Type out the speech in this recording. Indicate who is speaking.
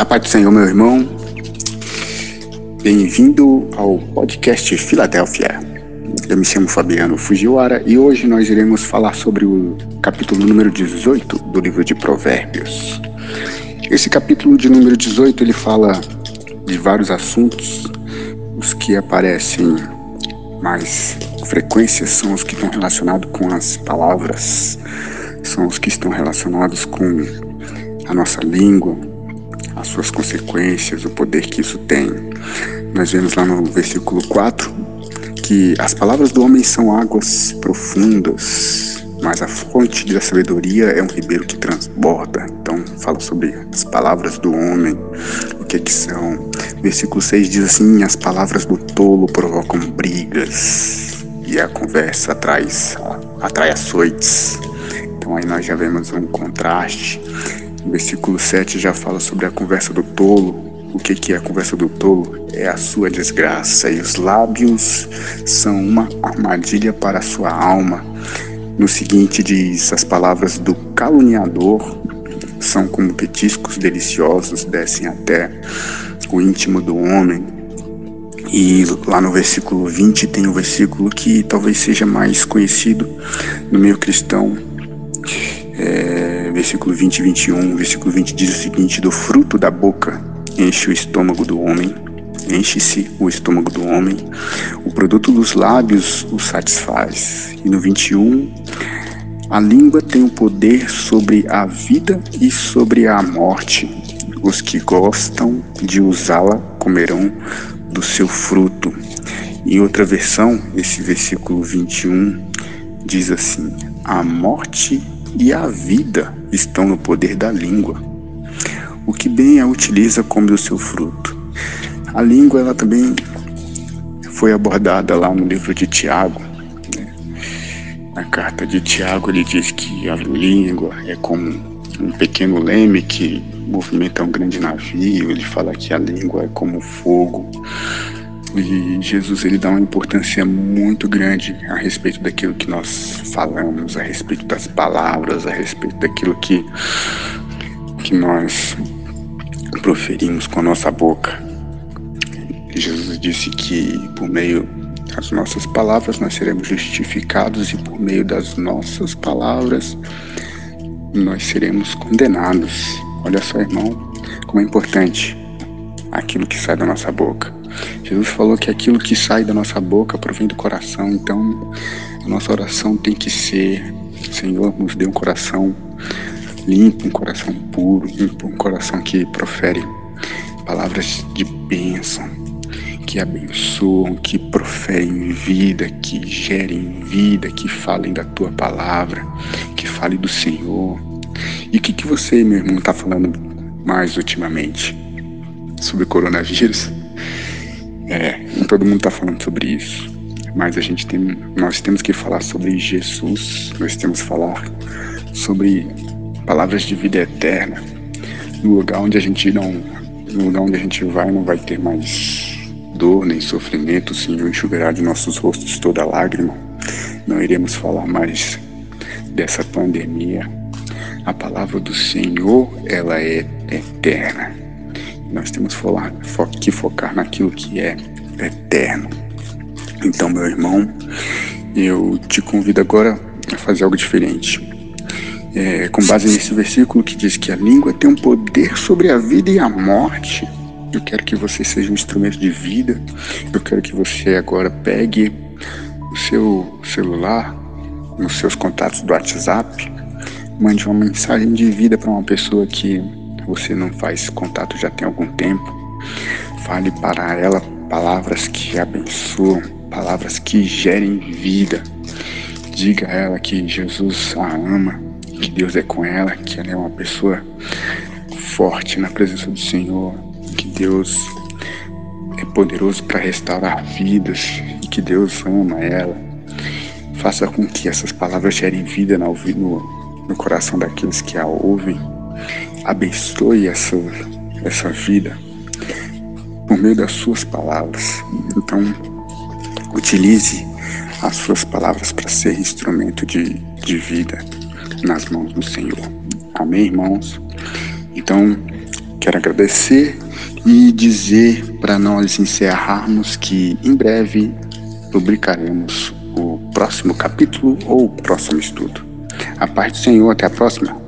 Speaker 1: A paz do Senhor, meu irmão. Bem-vindo ao podcast Filadélfia. Eu me chamo Fabiano Fujiwara e hoje nós iremos falar sobre o capítulo número 18 do livro de Provérbios. Esse capítulo de número 18 ele fala de vários assuntos, os que aparecem mais frequência são os que estão relacionados com as palavras, são os que estão relacionados com a nossa língua, as suas consequências, o poder que isso tem. Nós vemos lá no versículo 4 que as palavras do homem são águas profundas, mas a fonte da sabedoria é um ribeiro que transborda. Então, fala sobre as palavras do homem, o que, que são. Versículo 6 diz assim: As palavras do tolo provocam brigas, e a conversa atrai, atrai açoites. Então, aí nós já vemos um contraste o versículo 7 já fala sobre a conversa do tolo. O que, que é a conversa do tolo? É a sua desgraça. E os lábios são uma armadilha para a sua alma. No seguinte diz: as palavras do caluniador são como petiscos deliciosos, descem até o íntimo do homem. E lá no versículo 20 tem um versículo que talvez seja mais conhecido no meio cristão. É, versículo 20 e 21, versículo 20 diz o seguinte: Do fruto da boca enche o estômago do homem, enche-se o estômago do homem, o produto dos lábios o satisfaz. E no 21, a língua tem o poder sobre a vida e sobre a morte. Os que gostam de usá-la comerão do seu fruto. Em outra versão, esse versículo 21 diz assim: A morte e a vida estão no poder da língua. O que bem a utiliza come o seu fruto. A língua ela também foi abordada lá no livro de Tiago. Né? Na carta de Tiago ele diz que a língua é como um pequeno leme que movimenta um grande navio. Ele fala que a língua é como fogo e Jesus ele dá uma importância muito grande a respeito daquilo que nós falamos, a respeito das palavras, a respeito daquilo que, que nós proferimos com a nossa boca. Jesus disse que por meio das nossas palavras nós seremos justificados e por meio das nossas palavras nós seremos condenados. Olha só, irmão, como é importante aquilo que sai da nossa boca. Jesus falou que aquilo que sai da nossa boca provém do coração, então a nossa oração tem que ser: Senhor, nos dê um coração limpo, um coração puro, um coração que profere palavras de bênção, que abençoam, que proferem vida, que gerem vida, que falem da tua palavra, que falem do Senhor. E o que, que você, meu irmão, está falando mais ultimamente? Sobre coronavírus? É, todo mundo está falando sobre isso, mas a gente tem, nós temos que falar sobre Jesus, nós temos que falar sobre palavras de vida eterna, no lugar onde a gente não, no lugar onde a gente vai não vai ter mais dor nem sofrimento, o Senhor enxugará de nossos rostos toda lágrima. Não iremos falar mais dessa pandemia. A palavra do Senhor, ela é eterna. Nós temos que focar naquilo que é eterno. Então, meu irmão, eu te convido agora a fazer algo diferente. É, com base nesse versículo que diz que a língua tem um poder sobre a vida e a morte. Eu quero que você seja um instrumento de vida. Eu quero que você agora pegue o seu celular, nos seus contatos do WhatsApp, mande uma mensagem de vida para uma pessoa que você não faz contato já tem algum tempo, fale para ela palavras que abençoam, palavras que gerem vida. Diga a ela que Jesus a ama, que Deus é com ela, que ela é uma pessoa forte na presença do Senhor, que Deus é poderoso para restaurar vidas e que Deus ama ela. Faça com que essas palavras gerem vida no, no, no coração daqueles que a ouvem abençoe essa, essa vida por meio das suas palavras. Então, utilize as suas palavras para ser instrumento de, de vida nas mãos do Senhor. Amém, irmãos? Então, Quero agradecer e dizer para nós encerrarmos que em breve publicaremos o próximo capítulo ou o próximo estudo. A paz do Senhor, até a próxima.